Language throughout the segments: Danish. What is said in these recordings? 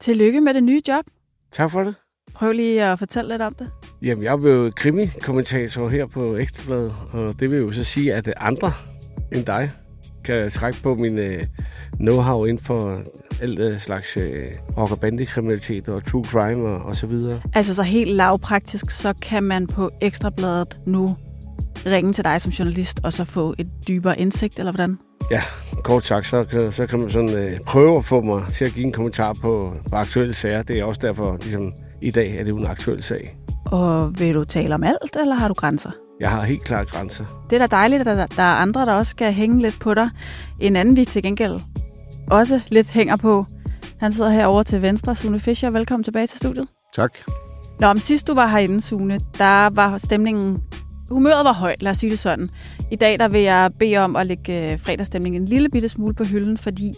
Tillykke med det nye job. Tak for det. Prøv lige at fortælle lidt om det. Jamen, jeg er blevet krimi-kommentator her på Ekstrabladet, og det vil jo så sige, at andre end dig kan trække på min uh, know-how inden for alt uh, slags uh, rock- og bandekriminalitet og true crime og, og så videre. Altså så helt lavpraktisk, så kan man på Ekstrabladet nu ringe til dig som journalist og så få et dybere indsigt, eller hvordan? Ja, kort sagt, så kan, så kan man sådan uh, prøve at få mig til at give en kommentar på, på aktuelle sager. Det er også derfor, ligesom i dag, er det jo en aktuel sag. Og vil du tale om alt, eller har du grænser? Jeg har helt klart grænser. Det er da dejligt, at der, der er andre, der også skal hænge lidt på dig. En anden, vi til gengæld også lidt hænger på. Han sidder herovre til venstre. Sune Fischer, velkommen tilbage til studiet. Tak. Nå, om sidst du var herinde, Sune, der var stemningen... Humøret var højt, lad os sige det sådan. I dag der vil jeg bede om at lægge fredagsstemningen en lille bitte smule på hylden, fordi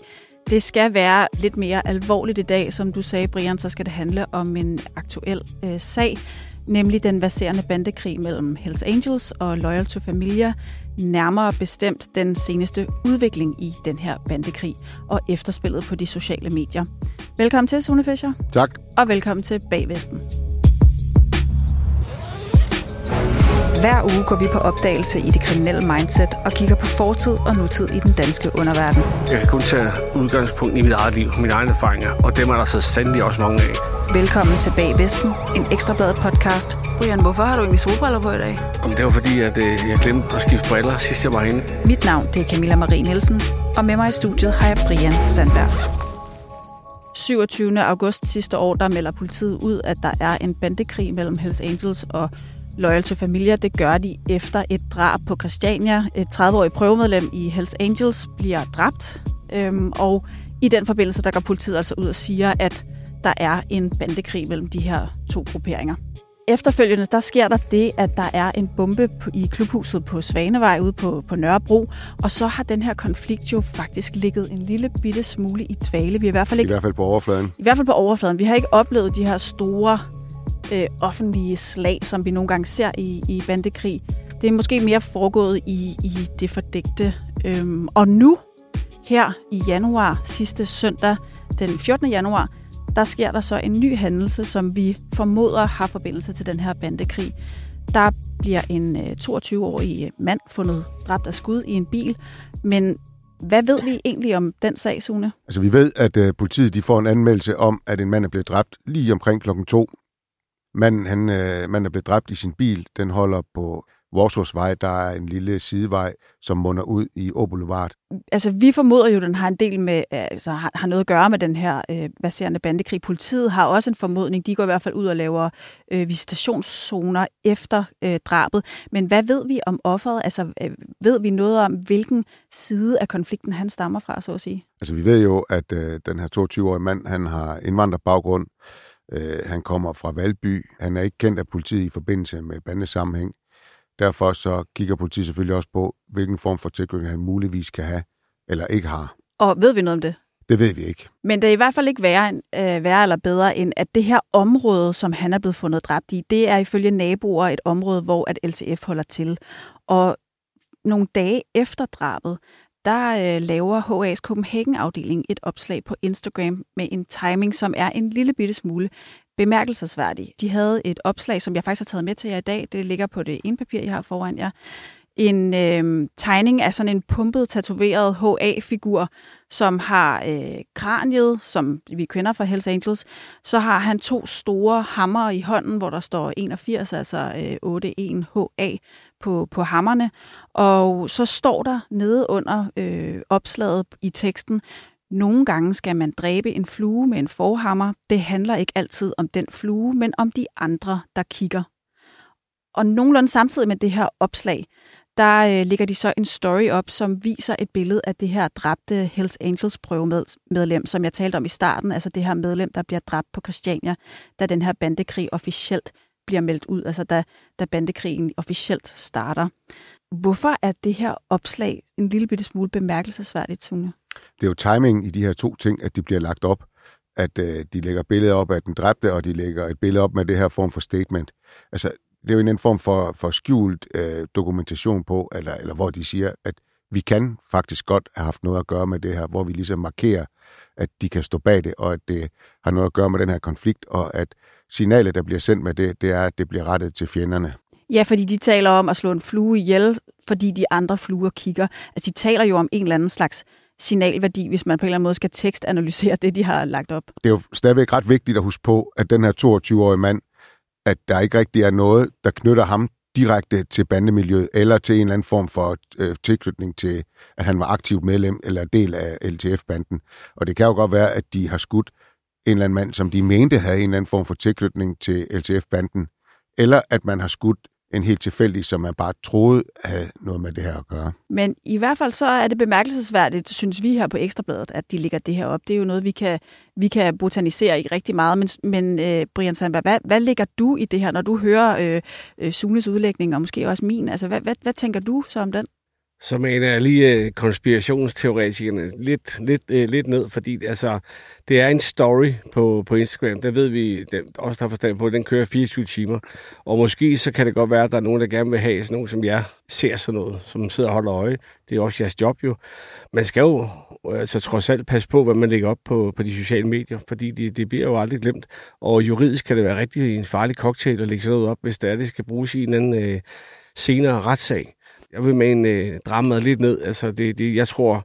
det skal være lidt mere alvorligt i dag. Som du sagde, Brian, så skal det handle om en aktuel øh, sag, nemlig den baserende bandekrig mellem Hells Angels og Loyal to Familia, nærmere bestemt den seneste udvikling i den her bandekrig og efterspillet på de sociale medier. Velkommen til, Sune Fischer. Tak. Og velkommen til Bagvesten. Hver uge går vi på opdagelse i det kriminelle mindset og kigger på fortid og nutid i den danske underverden. Jeg kan kun tage udgangspunkt i mit eget liv, mine egne erfaringer, og dem er der så sandelig også mange af. Velkommen til Bag Vesten, en ekstrabladet podcast. Brian, hvorfor har du egentlig solbriller på i dag? Om det var fordi, at øh, jeg glemte at skifte briller sidst jeg var herinde. Mit navn det er Camilla Marie Nielsen, og med mig i studiet har jeg Brian Sandberg. 27. august sidste år, der melder politiet ud, at der er en bandekrig mellem Hells Angels og Loyal to Familia. Det gør de efter et drab på Christiania. Et 30-årig prøvemedlem i Hells Angels bliver dræbt. Øhm, og i den forbindelse, der går politiet altså ud og siger, at der er en bandekrig mellem de her to grupperinger. Efterfølgende, der sker der det, at der er en bombe på, i klubhuset på Svanevej ude på, på Nørrebro, og så har den her konflikt jo faktisk ligget en lille bitte smule i dvale. Vi er i hvert fald I ikke hvert fald på overfladen. i hvert fald på overfladen. Vi har ikke oplevet de her store øh, offentlige slag, som vi nogle gange ser i, i bandekrig. Det er måske mere foregået i, i det fordægte. Øhm, og nu, her i januar, sidste søndag, den 14. januar, der sker der så en ny hændelse, som vi formoder har forbindelse til den her bandekrig. Der bliver en øh, 22-årig mand fundet dræbt af skud i en bil. Men hvad ved vi egentlig om den sag, Sune? Altså, vi ved, at øh, politiet de får en anmeldelse om, at en mand er blevet dræbt lige omkring klokken to. Manden, han, uh, manden er blevet dræbt i sin bil. Den holder på Vorsåsvej. Der er en lille sidevej, som munder ud i Åboulevard. altså, vi formoder jo, at den har en del med, altså, har, har noget at gøre med den her øh, baserende bandekrig. Politiet har også en formodning. De går i hvert fald ud og laver øh, visitationszoner efter øh, drabet. Men hvad ved vi om offeret? Altså, øh, ved vi noget om, hvilken side af konflikten han stammer fra, så at sige? Altså, vi ved jo, at uh, den her 22-årige mand, han har indvandrerbaggrund. Uh, han kommer fra Valby. Han er ikke kendt af politiet i forbindelse med bandesammenhæng. Derfor så kigger politiet selvfølgelig også på, hvilken form for tilknytning han muligvis kan have eller ikke har. Og ved vi noget om det? Det ved vi ikke. Men det er i hvert fald ikke værre, øh, værre eller bedre, end at det her område, som han er blevet fundet dræbt i, det er ifølge naboer et område, hvor at LTF holder til. Og nogle dage efter drabet, der øh, laver HA's Copenhagen-afdeling et opslag på Instagram med en timing, som er en lille bitte smule bemærkelsesværdig. De havde et opslag, som jeg faktisk har taget med til jer i dag. Det ligger på det ene papir, jeg har foran jer. En øh, tegning af sådan en pumpet, tatoveret HA-figur, som har øh, kraniet, som vi kender fra Hells Angels. Så har han to store hammer i hånden, hvor der står 81, altså øh, 81 HA på, på hammerne. Og så står der nede under øh, opslaget i teksten, nogle gange skal man dræbe en flue med en forhammer. Det handler ikke altid om den flue, men om de andre, der kigger. Og nogenlunde samtidig med det her opslag, der øh, ligger de så en story op, som viser et billede af det her dræbte Hells Angels prøvemedlem, som jeg talte om i starten, altså det her medlem, der bliver dræbt på Christiania, da den her bandekrig officielt bliver meldt ud, altså da, da bandekrigen officielt starter. Hvorfor er det her opslag en lille bitte smule bemærkelsesværdigt, Tune? Det er jo timingen i de her to ting, at de bliver lagt op. At øh, de lægger billeder op af den dræbte, og de lægger et billede op med det her form for statement. Altså, det er jo en form for, for skjult øh, dokumentation på, eller, eller hvor de siger, at vi kan faktisk godt have haft noget at gøre med det her, hvor vi ligesom markerer, at de kan stå bag det, og at det har noget at gøre med den her konflikt, og at signalet, der bliver sendt med det, det er, at det bliver rettet til fjenderne. Ja, fordi de taler om at slå en flue ihjel, fordi de andre fluer kigger. Altså, de taler jo om en eller anden slags signalværdi, hvis man på en eller anden måde skal tekstanalysere det, de har lagt op. Det er jo stadigvæk ret vigtigt at huske på, at den her 22-årige mand, at der ikke rigtig er noget, der knytter ham direkte til bandemiljøet, eller til en eller anden form for øh, tilknytning til, at han var aktiv medlem eller del af LTF-banden. Og det kan jo godt være, at de har skudt en eller anden mand, som de mente havde en eller anden form for tilknytning til LTF-banden, eller at man har skudt en helt tilfældig, som man bare troede havde noget med det her at gøre. Men i hvert fald så er det bemærkelsesværdigt, synes vi her på Ekstrabladet, at de ligger det her op. Det er jo noget, vi kan, vi kan botanisere i rigtig meget. Men, men uh, Brian Sandberg, hvad, hvad ligger du i det her, når du hører øh, øh, Sunes udlægning, og måske også min? Altså, hvad, hvad, hvad tænker du så om den? Så mener jeg lige øh, konspirationsteoretikerne lidt, lidt, øh, lidt ned, fordi altså, det er en story på, på Instagram. Der ved vi, den, også der har forstand på, den kører 24 timer. Og måske så kan det godt være, at der er nogen, der gerne vil have sådan nogen som jeg, ser sådan noget, som sidder og holder øje. Det er også jeres job jo. Man skal jo øh, altså, trods alt passe på, hvad man lægger op på, på de sociale medier, fordi det, det bliver jo aldrig glemt. Og juridisk kan det være rigtig en farlig cocktail at lægge sådan noget op, hvis det er, det skal bruges i en anden øh, senere retssag jeg vil mane øh, dramaet lidt ned. Altså, det, det, jeg tror,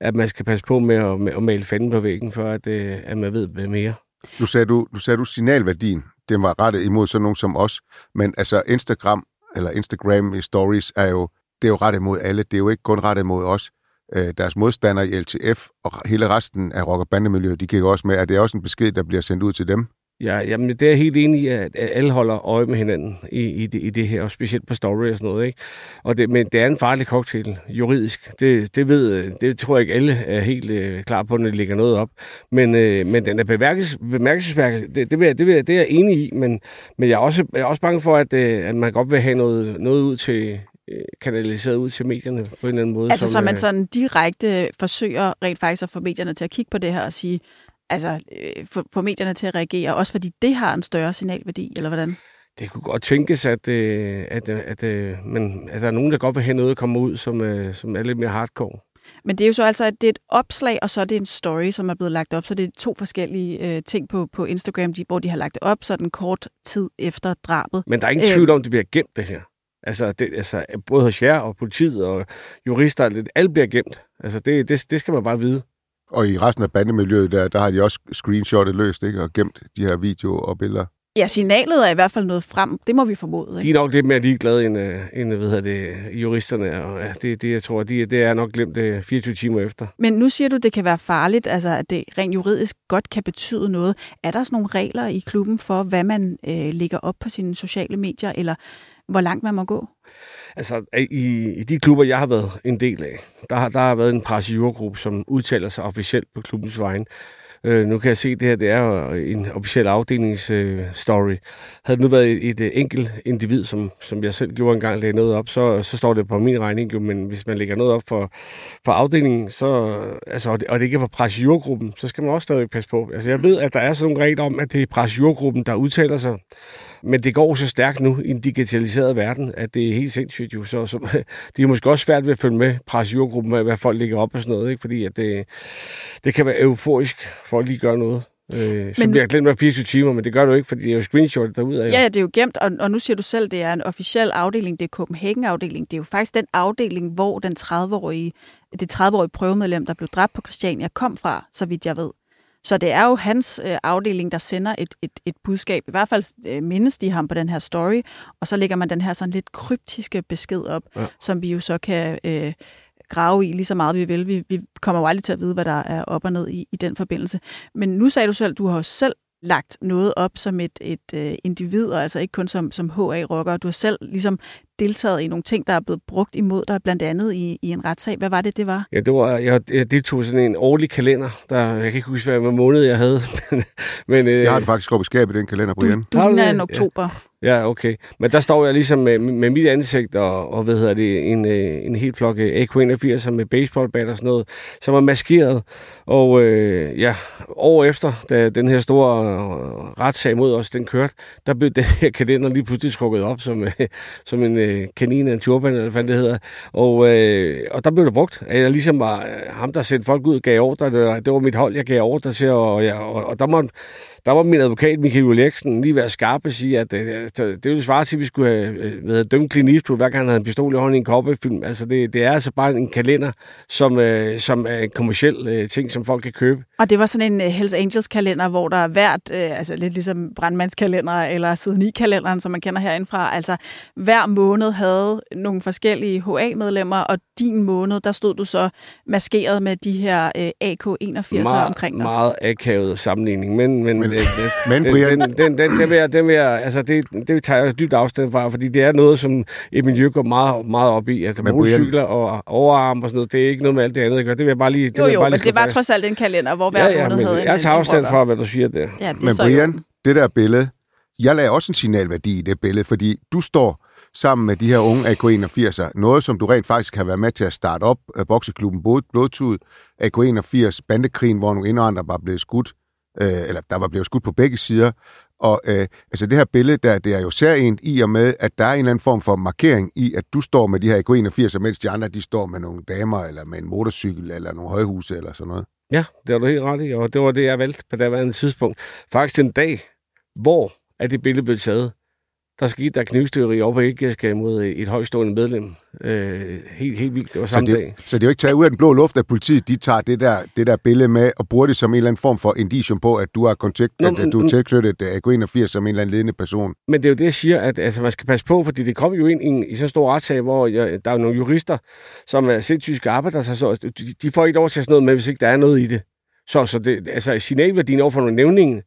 at man skal passe på med at, med at male fanden på væggen, for at, øh, at man ved hvad mere. Nu sagde du, nu sagde du signalværdien. Den var rettet imod sådan nogen som os. Men altså Instagram, eller Instagram stories, er jo, det er jo rettet mod alle. Det er jo ikke kun rettet mod os. Øh, deres modstandere i LTF og hele resten af rock- og bandemiljøet, de kigger også med, at det er også en besked, der bliver sendt ud til dem. Ja, jamen det er jeg helt enig i, at alle holder øje med hinanden i, i, det, i det her, og specielt på story og sådan noget. Ikke? Og det, men det er en farlig cocktail, juridisk. Det, det, ved, det tror jeg ikke alle er helt øh, klar på, når de lægger noget op. Men, øh, men den er bemærkes, bemærkelsesværdig, det, det, vil, det, vil, det er jeg enig i, men, men jeg, er også, jeg er også bange for, at, øh, at man godt vil have noget, noget ud til, øh, kanaliseret ud til medierne på en eller anden måde. Altså som, så man øh, sådan direkte forsøger rent faktisk at få medierne til at kigge på det her og sige, altså øh, få, få medierne til at reagere, også fordi det har en større signalværdi, eller hvordan? Det kunne godt tænkes, at, øh, at, at, at, men, at der er nogen, der godt vil have noget at komme ud, som, øh, som er lidt mere hardcore. Men det er jo så altså, at det er et opslag, og så er det en story, som er blevet lagt op. Så det er to forskellige øh, ting på, på Instagram, de, hvor de har lagt det op, sådan kort tid efter drabet. Men der er ingen tvivl om, at det bliver gemt, det her. Altså, det, altså, både hos jer og politiet og jurister, alt bliver gemt. Altså, det, det, det skal man bare vide. Og i resten af bandemiljøet, der, der har de også screenshotet løst, ikke? Og gemt de her videoer og billeder. Ja, signalet er i hvert fald noget frem. Det må vi formode. Ikke? De er nok lidt mere ligeglade end, øh, end hvad det, juristerne. Og ja, det, det, jeg tror, de, det er nok glemt det 24 timer efter. Men nu siger du, at det kan være farligt, altså at det rent juridisk godt kan betyde noget. Er der sådan nogle regler i klubben for, hvad man øh, lægger op på sine sociale medier, eller hvor langt man må gå? Altså, i, i de klubber, jeg har været en del af, der har, der har været en pressejurgruppe, som udtaler sig officielt på klubbens vegne. Øh, nu kan jeg se, at det her det er en officiel afdelingsstory. Øh, Havde det nu været et, et, et enkelt individ, som, som jeg selv gjorde engang, lagde noget op, så, så står det på min regning. Jo, men hvis man lægger noget op for, for afdelingen, så, altså, og, det, og det ikke er for pressejurgruppen, så skal man også stadig passe på. Altså, jeg ved, at der er sådan nogle regler om, at det er pressejurgruppen, der udtaler sig. Men det går så stærkt nu i en digitaliseret verden, at det er helt sindssygt jo. Så, så det er måske også svært ved at følge med pressejurgruppen, med, hvad folk lægger op og sådan noget, ikke? fordi at det, det kan være euforisk, for at lige gøre noget. Øh, men, så bliver jeg glemt 24 timer, men det gør du ikke, fordi det er jo screenshot derude af. Ja, det er jo gemt, og, og nu siger du selv, at det er en officiel afdeling, det er Copenhagen-afdeling. Det er jo faktisk den afdeling, hvor den 30-årige, det 30-årige prøvemedlem, der blev dræbt på Christiania, kom fra, så vidt jeg ved. Så det er jo hans øh, afdeling, der sender et, et, et budskab. I hvert fald øh, mindes de ham på den her story, og så lægger man den her sådan lidt kryptiske besked op, ja. som vi jo så kan øh, grave i lige så meget vi vil. Vi, vi kommer jo aldrig til at vide, hvad der er op og ned i, i den forbindelse. Men nu sagde du selv, du har selv lagt noget op som et, et uh, individ, og altså ikke kun som, som HA-rocker. Du har selv ligesom deltaget i nogle ting, der er blevet brugt imod dig, blandt andet i, i en retssag. Hvad var det, det var? Ja, det var, jeg, jeg deltog sådan en årlig kalender. Der, jeg kan ikke huske, hvad måned jeg havde. men, øh, jeg har det faktisk oppe i skabet, den kalender, Brian. Du, du ligner en oktober. Ja. Ja, okay. Men der står jeg ligesom med, med mit ansigt og, og hvad hedder det, en, øh, en helt flok øh, AK-81 med baseballbat og sådan noget, som er maskeret. Og øh, ja, år efter, da den her store øh, retssag mod os, den kørte, der blev den her kalender lige pludselig skrukket op som, øh, som en øh, kanin af en turban, eller hvad det hedder. Og, øh, og der blev det brugt. Jeg ligesom var ham, der sendte folk ud gav ordre. Det var, det var mit hold, jeg gav ordre til, og, ja, og, og der måtte der var min advokat, Michael Eriksen, lige være skarp og sige, at øh, det, det ville svare til, at vi skulle have øh, dømt Clint Eastwood, hver gang han havde en pistol i hånden i en koppefilm. Altså, det, det er altså bare en kalender, som, øh, som er en kommersiel øh, ting, som folk kan købe. Og det var sådan en uh, Hells Angels-kalender, hvor der er hvert, øh, altså lidt ligesom brandmandskalender eller siden i kalenderen, som man kender herindfra, altså hver måned havde nogle forskellige HA-medlemmer, og din måned, der stod du så maskeret med de her øh, AK-81'er omkring dig. Meget akavet sammenligning, men, men, men det, Men Brian... Den, den, den, den, vil jeg, den vil jeg, altså det, det tager jeg dybt afstand fra, fordi det er noget, som et miljø går meget, meget op i. Altså motorcykler og overarm og sådan noget, det er ikke noget med alt det andet, ikke? Det vil jeg bare lige... Det jo, jo, bare lige men det var fast. trods alt en kalender, hvor hver ja, ja, måned havde jeg en, tager afstand fra, hvad du siger der. Ja, det men Brian, jo. det der billede, jeg lagde også en signalværdi i det billede, fordi du står sammen med de her unge AK-81'er. Noget, som du rent faktisk kan være med til at starte op. Bokseklubben Blodtud, AK-81, bandekrigen, hvor nogle indvandrere bare blev skudt øh, eller der var blevet skudt på begge sider. Og øh, altså det her billede, der, det er jo særligt i og med, at der er en eller anden form for markering i, at du står med de her AK-81, mens de andre de står med nogle damer, eller med en motorcykel, eller nogle højhuse, eller sådan noget. Ja, det har du helt ret i, og det var det, jeg valgte på det andet tidspunkt. Faktisk en dag, hvor er det billede blevet taget, der skete der knivstøveri op på Æggersgade mod et højstående medlem. Øh, helt, helt vildt. Det var samme så det, dag. Så det er jo ikke taget ud af den blå luft, at politiet de tager det der, det der billede med og bruger det som en eller anden form for indicium på, at du har kontakt, Nå, at, at du er tilknyttet AK81 som en eller anden ledende person. Men det er jo det, jeg siger, at altså, man skal passe på, fordi det kommer jo ind i, i så stor retssag, hvor jeg, der er nogle jurister, som er sindssygt arbejder sig, så de, de får ikke lov til at sådan noget med, hvis ikke der er noget i det. Så, så det, altså, signalværdien over for nogle nævninger,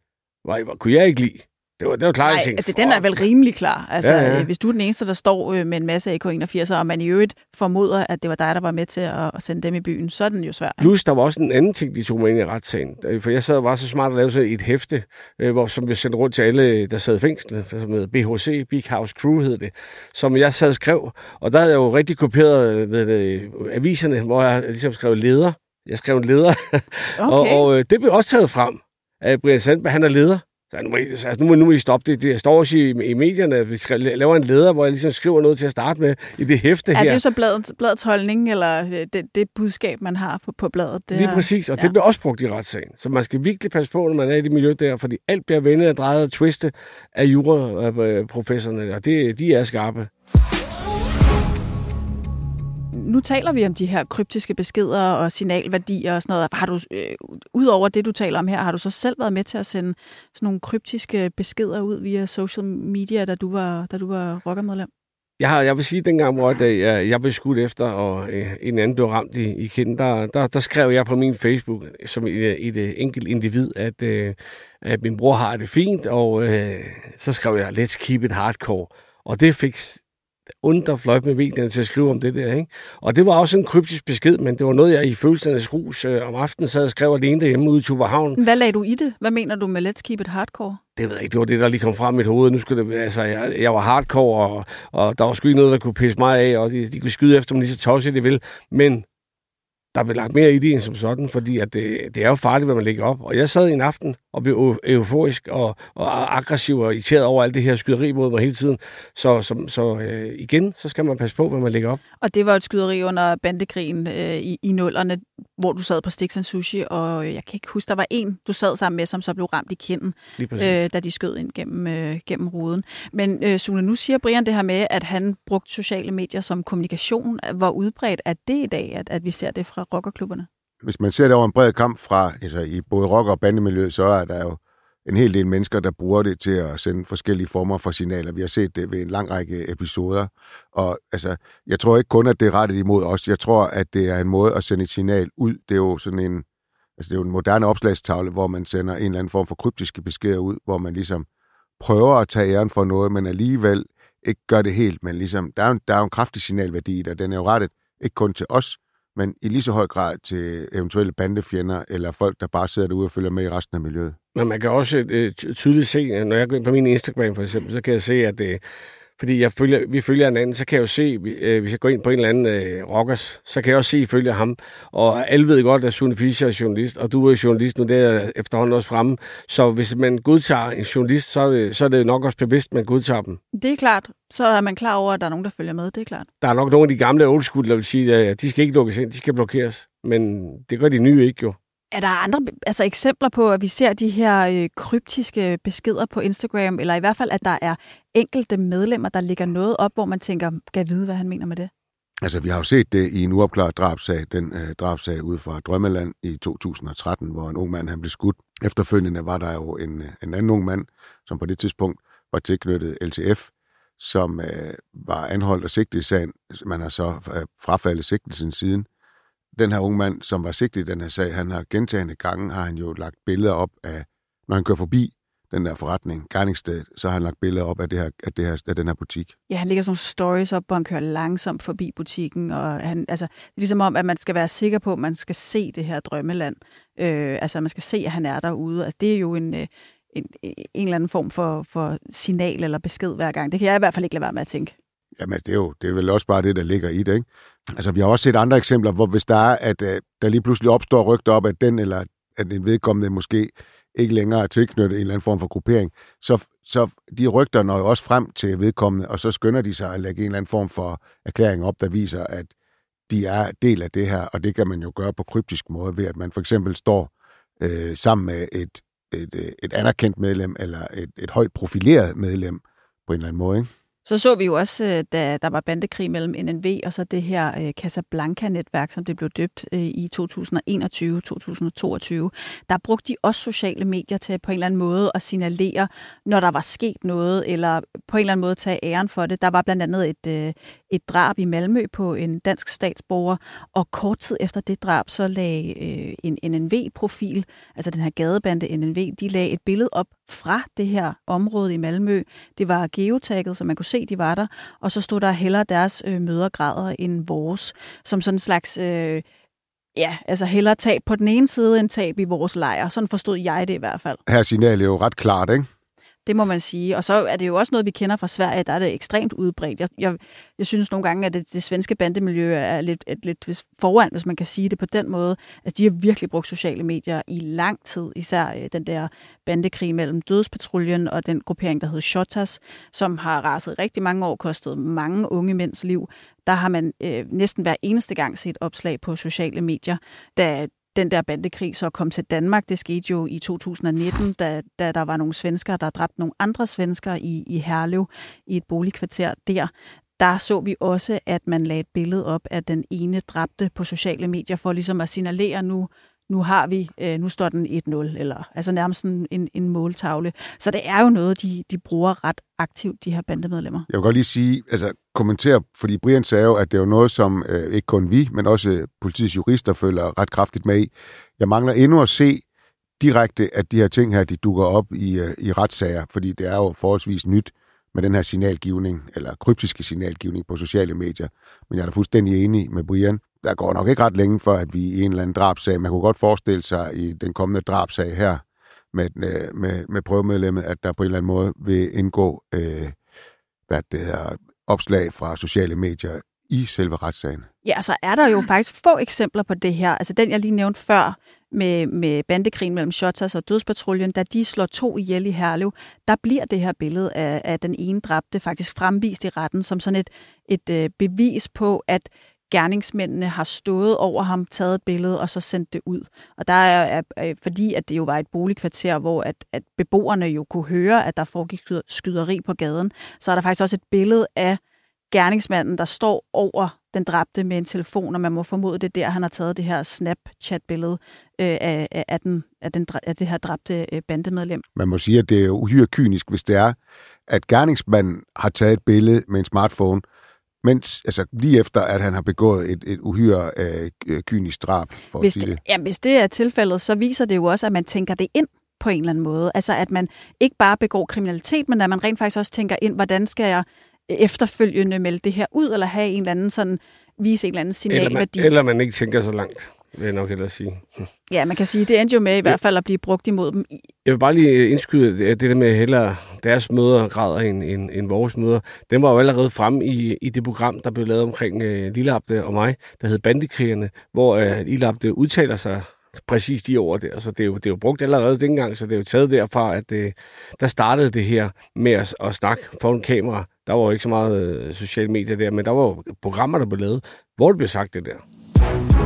var, var, kunne jeg ikke lide. Det var, det var klart, Nej, tænkte, altså, den er vel rimelig klar. Altså, ja, ja. Hvis du er den eneste, der står øh, med en masse AK-81, og man i øvrigt formoder, at det var dig, der var med til at, sende dem i byen, så er den jo svær. Plus, der var også en anden ting, de tog med ind i retssagen. Øh, for jeg sad og var så smart at lave et hæfte, øh, hvor, som jeg sendte rundt til alle, der sad i fængslet, som hedder BHC, Big House Crew hed det, som jeg sad og skrev. Og der havde jeg jo rigtig kopieret ved det, aviserne, hvor jeg ligesom skrev leder. Jeg skrev en leder. Okay. og, og det blev også taget frem, at Brian Sandberg, han er leder. Så nu må, I, altså, nu, må, nu må I stoppe det. Det står også i, i medierne, at vi skal, laver en leder, hvor jeg ligesom skriver noget til at starte med i det hæfte her. Er det jo så bladets, bladets holdning, eller øh, det, det budskab, man har på, på bladet? Det Lige præcis, og ja. det bliver også brugt i retssagen. Så man skal virkelig passe på, når man er i det miljø der, fordi alt bliver vendet og drejet og twistet af juraprofessorerne, og det, de er skarpe nu taler vi om de her kryptiske beskeder og signalværdier og sådan noget. Har du, øh, Udover det, du taler om her, har du så selv været med til at sende sådan nogle kryptiske beskeder ud via social media, da du var, da du var rockermedlem? Jeg, har, jeg vil sige, at dengang, hvor øh, jeg, jeg blev skudt efter, og øh, en anden blev ramt i, i kinden, der, der, der skrev jeg på min Facebook, som et, et enkelt individ, at, øh, at min bror har det fint, og øh, så skrev jeg, let's keep it hardcore. Og det fik under fløjt med medierne til at skrive om det der. Ikke? Og det var også en kryptisk besked, men det var noget, jeg i følelsernes rus øh, om aftenen sad og skrev alene derhjemme ude i Tuberhavn. Hvad lagde du i det? Hvad mener du med Let's Keep It Hardcore? Det ved jeg ikke, det var det, der lige kom frem i mit hoved. Nu skulle det, altså, jeg, jeg var hardcore, og, og der var sgu ikke noget, der kunne pisse mig af, og de, de kunne skyde efter mig lige så tosset, de vil. Men der blev lagt mere i det end som sådan, fordi at det, det er jo farligt, hvad man lægger op. Og jeg sad en aften og blev euforisk og, og aggressiv og irriteret over alt det her skyderi mod mig hele tiden. Så, så, så øh, igen, så skal man passe på, hvad man lægger op. Og det var et skyderi under bandekrigen øh, i, i nullerne, hvor du sad på Stix Sushi, og jeg kan ikke huske, der var en, du sad sammen med, som så blev ramt i kinden, øh, da de skød ind gennem, øh, gennem ruden. Men øh, Sune, nu siger Brian det her med, at han brugte sociale medier som kommunikation. Hvor udbredt er det i dag, at, at vi ser det fra rockerklubberne? Hvis man ser det over en bred kamp fra altså i både rock- og bandemiljø, så er der jo en hel del mennesker, der bruger det til at sende forskellige former for signaler. Vi har set det ved en lang række episoder. Og altså, jeg tror ikke kun, at det er rettet imod os. Jeg tror, at det er en måde at sende et signal ud. Det er jo sådan en, altså det er jo en moderne opslagstavle, hvor man sender en eller anden form for kryptiske beskeder ud, hvor man ligesom prøver at tage æren for noget, men alligevel ikke gør det helt. Men ligesom, der er, jo, der er jo en kraftig signalværdi, der den er jo rettet ikke kun til os, men i lige så høj grad til eventuelle bandefjender eller folk, der bare sidder derude og følger med i resten af miljøet. Men man kan også øh, tydeligt se, når jeg går ind på min Instagram for eksempel, så kan jeg se, at øh, fordi jeg følger, vi følger hinanden, så kan jeg jo se, øh, hvis jeg går ind på en eller anden øh, rockers, så kan jeg også se, at jeg følger ham. Og alle ved godt, at Sune Fischer er journalist, og du er journalist nu, det er efterhånden også fremme. Så hvis man godtager en journalist, så er det, så er det nok også bevidst, at man godtager dem. Det er klart. Så er man klar over, at der er nogen, der følger med, det er klart. Der er nok nogle af de gamle old school, der vil sige, at de skal ikke lukkes ind, de skal blokeres. Men det gør de nye ikke jo. Er der andre altså eksempler på, at vi ser de her øh, kryptiske beskeder på Instagram, eller i hvert fald, at der er enkelte medlemmer, der ligger noget op, hvor man tænker, kan vide, hvad han mener med det? Altså, vi har jo set det i en uopklaret drabsag, den øh, drabsag ude fra Drømmeland i 2013, hvor en ung mand han blev skudt. Efterfølgende var der jo en, øh, en anden ung mand, som på det tidspunkt var tilknyttet LTF, som øh, var anholdt og sigtet i sagen. Man har så øh, frafaldet sigtelsen siden den her unge mand, som var sigtet i den her sag, han har gentagende gange, har han jo lagt billeder op af, når han kører forbi den der forretning, gerningssted, så har han lagt billeder op af, det her, af, det her, af den her butik. Ja, han lægger sådan nogle stories op, hvor han kører langsomt forbi butikken, og han, altså, det er ligesom om, at man skal være sikker på, at man skal se det her drømmeland. Øh, altså, man skal se, at han er derude. Altså, det er jo en, øh, en, en eller anden form for, for signal eller besked hver gang. Det kan jeg i hvert fald ikke lade være med at tænke. Jamen, det er jo det er vel også bare det, der ligger i det, ikke? Altså, vi har også set andre eksempler, hvor hvis der er, at uh, der lige pludselig opstår rygter op, at den eller at en vedkommende måske ikke længere er tilknyttet en eller anden form for gruppering, så, så de rygter når jo også frem til vedkommende, og så skynder de sig at lægge en eller anden form for erklæring op, der viser, at de er del af det her, og det kan man jo gøre på kryptisk måde, ved at man for eksempel står øh, sammen med et, et, øh, et anerkendt medlem, eller et, et højt profileret medlem på en eller anden måde, ikke? Så så vi jo også, øh, da der var bandekrig mellem NNV og så det her øh, Casablanca-netværk, som det blev døbt øh, i 2021-2022. Der brugte de også sociale medier til på en eller anden måde at signalere, når der var sket noget, eller på en eller anden måde tage æren for det. Der var blandt andet et, et drab i Malmø på en dansk statsborger, og kort tid efter det drab, så lagde en NNV-profil, altså den her gadebande NNV, de lagde et billede op fra det her område i Malmø. Det var geotagget, så man kunne se, de var der, og så stod der heller deres øh, mødergrader end vores, som sådan en slags... Øh, Ja, altså hellere tab på den ene side end tab i vores lejr. Sådan forstod jeg det i hvert fald. Her signal er jo ret klart, ikke? Det må man sige. Og så er det jo også noget, vi kender fra Sverige, der er det ekstremt udbredt. Jeg, jeg, jeg synes nogle gange, at det, det svenske bandemiljø er lidt, et, lidt foran, hvis man kan sige det på den måde. Altså, de har virkelig brugt sociale medier i lang tid, især øh, den der bandekrig mellem Dødspatruljen og den gruppering, der hed Shotas, som har raset rigtig mange år, kostet mange unge mænds liv. Der har man øh, næsten hver eneste gang set opslag på sociale medier, da den der bandekrig så kom til Danmark. Det skete jo i 2019, da, da der var nogle svenskere, der dræbte nogle andre svenskere i, i Herlev, i et boligkvarter der. Der så vi også, at man lagde et billede op af den ene dræbte på sociale medier, for ligesom at signalere, nu nu har vi, øh, nu står den 1-0, eller altså nærmest en, en, en måltavle. Så det er jo noget, de, de bruger ret aktivt, de her bandemedlemmer. Jeg vil godt lige sige, altså kommentere, fordi Brian sagde jo, at det er jo noget, som øh, ikke kun vi, men også øh, politiets jurister følger ret kraftigt med i. Jeg mangler endnu at se direkte, at de her ting her, de dukker op i, øh, i retssager, fordi det er jo forholdsvis nyt med den her signalgivning, eller kryptiske signalgivning på sociale medier. Men jeg er da fuldstændig enig med Brian der går nok ikke ret længe for, at vi i en eller anden drabsag, man kunne godt forestille sig i den kommende drabsag her med, øh, med, med prøvemedlemmet, at der på en eller anden måde vil indgå øh, hvad det her, opslag fra sociale medier i selve retssagen. Ja, så er der jo faktisk få eksempler på det her. Altså den, jeg lige nævnte før, med, med bandekrigen mellem Shotas og Dødspatruljen, da de slår to ihjel i Herlev, der bliver det her billede af, af den ene dræbte faktisk fremvist i retten som sådan et, et øh, bevis på, at gerningsmændene har stået over ham, taget et billede og så sendt det ud. Og der er, er fordi, at det jo var et boligkvarter, hvor at, at beboerne jo kunne høre, at der foregik skyderi på gaden, så er der faktisk også et billede af gerningsmanden, der står over den dræbte med en telefon, og man må formode, det der, han har taget det her Snapchat-billede øh, af, af, den, af, den, af det her dræbte øh, bandemedlem. Man må sige, at det er uhyre kynisk, hvis det er, at gerningsmanden har taget et billede med en smartphone, mens, altså lige efter, at han har begået et, et uhyre øh, øh, kynisk drab, for hvis at sige det. Ja, hvis det er tilfældet, så viser det jo også, at man tænker det ind på en eller anden måde. Altså at man ikke bare begår kriminalitet, men at man rent faktisk også tænker ind, hvordan skal jeg efterfølgende melde det her ud, eller have en eller anden sådan vise en eller anden Eller man, signalværdi. eller man ikke tænker så langt, vil jeg nok hellere sige. Ja, man kan sige, det endte jo med i hvert fald at blive brugt imod dem. Jeg vil bare lige indskyde at det der med hellere deres møder grader end, end, end vores møder. Den var jo allerede fremme i, i det program, der blev lavet omkring øh, Lillabde og mig, der hed Bandekrigerne, hvor øh, Lillabde udtaler sig præcis de ord der. Så det er, jo, det er jo brugt allerede dengang, så det er jo taget derfra, at øh, der startede det her med at, at snakke foran kamera. Der var jo ikke så meget øh, sociale medier der, men der var jo programmer, der blev lavet, hvor det blev sagt det der.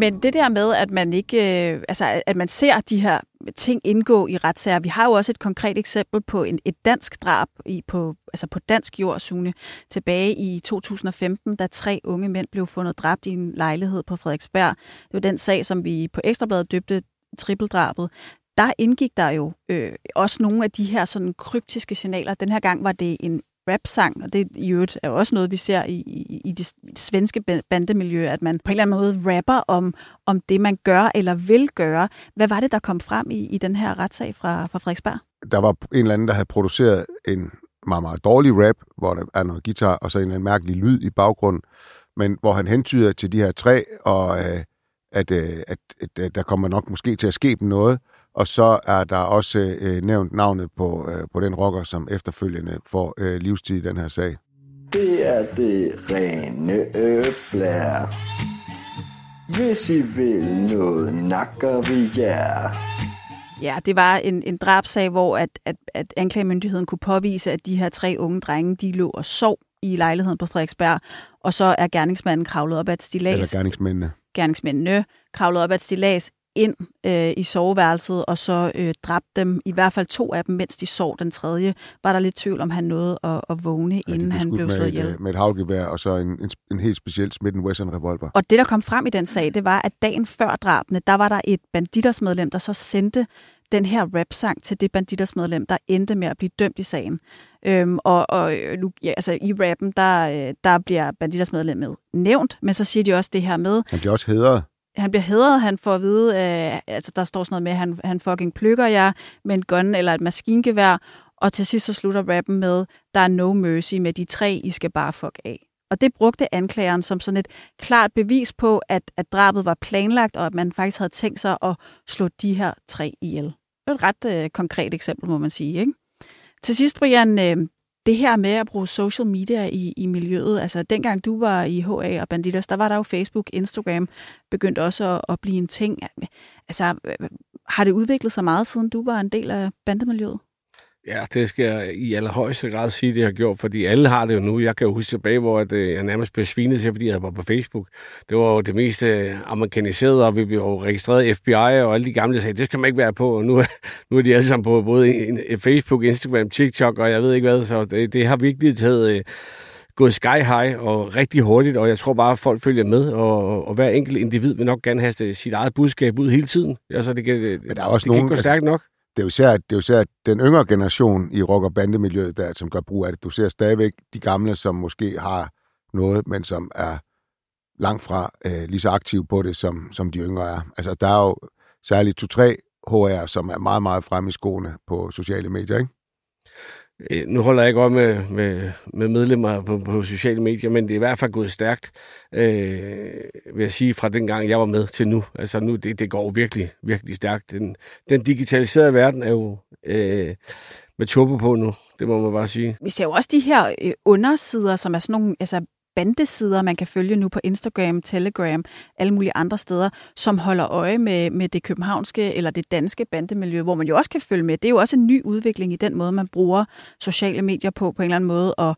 Men det der med, at man ikke, øh, altså at man ser de her ting indgå i retssager. Vi har jo også et konkret eksempel på en, et dansk drab i, på, altså på dansk jord, Sune, tilbage i 2015, da tre unge mænd blev fundet dræbt i en lejlighed på Frederiksberg. Det var den sag, som vi på Ekstrabladet døbte trippeldrabet. Der indgik der jo øh, også nogle af de her sådan kryptiske signaler. Den her gang var det en rap-sang, og det i øvrigt er også noget, vi ser i, i, i det svenske bandemiljø, at man på en eller anden måde rapper om, om det, man gør eller vil gøre. Hvad var det, der kom frem i, i den her retssag fra, fra Frederiksberg? Der var en eller anden, der havde produceret en meget, meget dårlig rap, hvor der er noget guitar, og så en eller anden mærkelig lyd i baggrunden, men hvor han hentyder til de her tre, og øh, at, øh, at, at, at der kommer nok måske til at ske dem noget, og så er der også øh, nævnt navnet på, øh, på den rocker, som efterfølgende får øh, livstid i den her sag. Det er det rene øblær. Hvis I vil noget, nakker vi jer. Ja, det var en, en drabsag, hvor at, at, at anklagemyndigheden kunne påvise, at de her tre unge drenge, de lå og sov i lejligheden på Frederiksberg, og så er gerningsmanden kravlet op ad et stilas. Eller gerningsmændene. gerningsmændene kravlet op ad et stilas ind øh, i soveværelset, og så øh, dræbte dem, i hvert fald to af dem, mens de sov. Den tredje var der lidt tvivl om, han nåede at, at vågne, Ja, de inden han blev slået et, ihjel. øh, Med et havlgevær, og så en, en, en helt speciel Smith Wesson revolver. Og det, der kom frem i den sag, det var, at dagen før drabene, der var der et banditersmedlem, der så sendte den her rap-sang til det banditersmedlem, der endte med at blive dømt i sagen. Øhm, og og øh, nu, ja, altså, i rappen, der, øh, der bliver banditersmedlemmet nævnt, men så siger de også det her med, Han bliver også hedret han bliver hædret, han får at vide, øh, altså der står sådan noget med, at han, han fucking plukker jer med en gun eller et maskingevær, og til sidst så slutter rappen med, der er no mercy med de tre, I skal bare fuck af. Og det brugte anklageren som sådan et klart bevis på, at, at drabet var planlagt, og at man faktisk havde tænkt sig at slå de her tre ihjel. Det er et ret øh, konkret eksempel, må man sige. Ikke? Til sidst, Brian, øh, det her med at bruge social media i, i miljøet, altså dengang du var i HA og Banditas, der var der jo Facebook, Instagram, begyndt også at, at blive en ting. Altså, har det udviklet sig meget, siden du var en del af bandemiljøet? Ja, det skal jeg i allerhøjeste grad sige, det har gjort, fordi alle har det jo nu. Jeg kan jo huske tilbage, hvor øh, jeg nærmest blev svinet til, fordi jeg var på Facebook. Det var jo det mest øh, amerikaniserede, og vi blev jo registreret FBI, og alle de gamle sagde, det skal man ikke være på. Og nu, er- nu er de alle sammen på både Facebook, Instagram, TikTok, og jeg ved ikke hvad. Så det, det har virkelig taget... Øh, gået sky high og rigtig hurtigt, og jeg tror bare, at folk følger med, og, og hver enkelt individ vil nok gerne have sit eget budskab ud hele tiden. Altså, det kan, Men der er også det nogen, kan ikke gå altså- stærkt nok det er jo især, det er jo især den yngre generation i rock- og bandemiljøet, der, som gør brug af det. Du ser stadigvæk de gamle, som måske har noget, men som er langt fra øh, lige så aktive på det, som, som de yngre er. Altså, der er jo særligt to-tre HR, som er meget, meget fremme i skoene på sociale medier, ikke? Øh, nu holder jeg ikke op med, med, med medlemmer på, på sociale medier, men det er i hvert fald gået stærkt, øh, vil jeg sige, fra den gang jeg var med til nu. Altså nu, det, det går virkelig, virkelig stærkt. Den, den digitaliserede verden er jo øh, med turbo på nu, det må man bare sige. Vi ser jo også de her øh, undersider, som er sådan nogle altså bandesider, man kan følge nu på Instagram, Telegram, alle mulige andre steder, som holder øje med, med det københavnske eller det danske bandemiljø, hvor man jo også kan følge med. Det er jo også en ny udvikling i den måde, man bruger sociale medier på, på en eller anden måde, og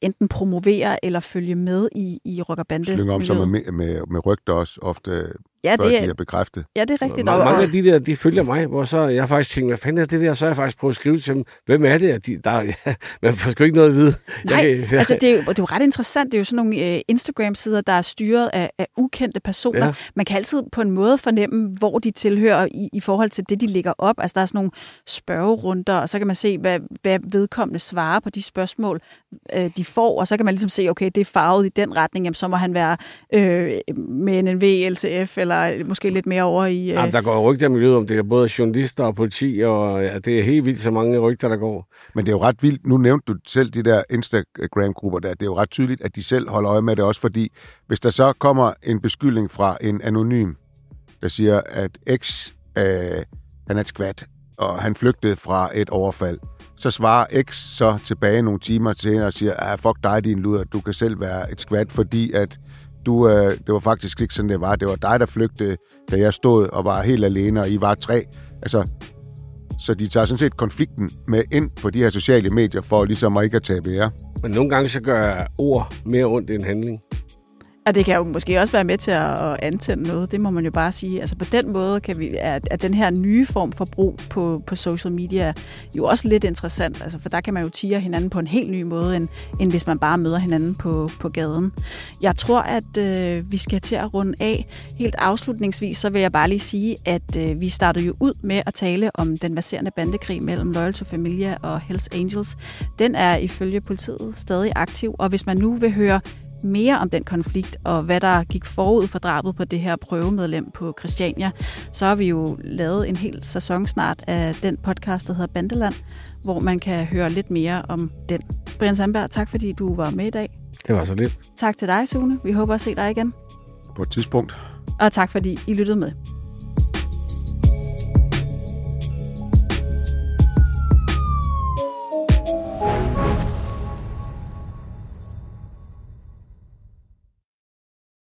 enten promovere eller følge med i, i rock- og Slynger om sig med, med, med rygter også ofte, Ja, før det de er, er bekræftet. ja, det er rigtigt. Mange og, af de der, de følger mig, hvor så jeg faktisk tænker, hvad fanden er det der? Så har jeg faktisk prøvet at skrive til dem, hvem er det? Og de, der, ja, man får sgu ikke noget at vide. Nej, jeg, kan- altså det er, jo, det er jo ret interessant. Det er jo sådan nogle øh, Instagram-sider, der er styret af, af ukendte personer. Ja. Man kan altid på en måde fornemme, hvor de tilhører i, i forhold til det, de lægger op. Altså der er sådan nogle spørgerunder, og så kan man se, hvad, hvad vedkommende svarer på de spørgsmål, øh, de får. Og så kan man ligesom se, okay, det er farvet i den retning, jamen, så må han være øh, med NNV, LTF eller eller måske lidt mere over i... Øh... Jamen, der går rygter i miljøet om, det er både journalister og politi, og ja, det er helt vildt så mange rygter, der går. Men det er jo ret vildt. Nu nævnte du selv de der Instagram-grupper der. Det er jo ret tydeligt, at de selv holder øje med det også, fordi hvis der så kommer en beskyldning fra en anonym, der siger, at X, øh, han er et skvat, og han flygtede fra et overfald, så svarer X så tilbage nogle timer til hende og siger, ah, fuck dig, din luder, du kan selv være et skvat, fordi at du, øh, det var faktisk ikke sådan, det var. Det var dig, der flygtede, da jeg stod og var helt alene, og I var tre. Altså, så de tager sådan set konflikten med ind på de her sociale medier, for ligesom at ikke at tabe jer. Men nogle gange så gør ord mere ondt end handling. Og det kan jo måske også være med til at antænde noget, det må man jo bare sige. Altså på den måde kan vi, at, at den her nye form for brug på, på social media jo også lidt interessant, altså for der kan man jo tire hinanden på en helt ny måde, end, end hvis man bare møder hinanden på, på gaden. Jeg tror, at øh, vi skal til at runde af. Helt afslutningsvis, så vil jeg bare lige sige, at øh, vi startede jo ud med at tale om den baserende bandekrig mellem Loyal to Familia og Hells Angels. Den er ifølge politiet stadig aktiv, og hvis man nu vil høre mere om den konflikt, og hvad der gik forud for drabet på det her prøvemedlem på Christiania, så har vi jo lavet en hel sæson snart af den podcast, der hedder Bandeland, hvor man kan høre lidt mere om den. Brian Sandberg, tak fordi du var med i dag. Det var så lidt. Tak til dig, Sune. Vi håber at se dig igen. På et tidspunkt. Og tak fordi I lyttede med.